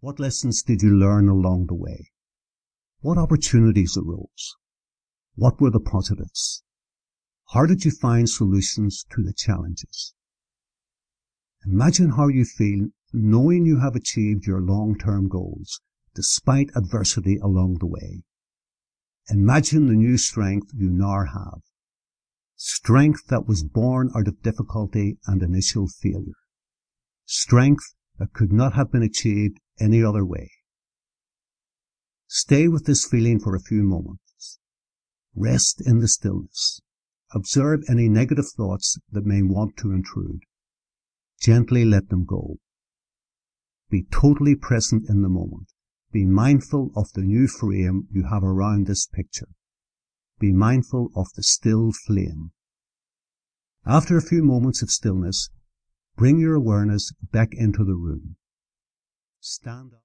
What lessons did you learn along the way? What opportunities arose? What were the positives? How did you find solutions to the challenges? Imagine how you feel knowing you have achieved your long-term goals despite adversity along the way. Imagine the new strength you now have. Strength that was born out of difficulty and initial failure. Strength that could not have been achieved any other way. Stay with this feeling for a few moments. Rest in the stillness. Observe any negative thoughts that may want to intrude. Gently let them go. Be totally present in the moment. Be mindful of the new frame you have around this picture. Be mindful of the still flame. After a few moments of stillness, bring your awareness back into the room. Stand up.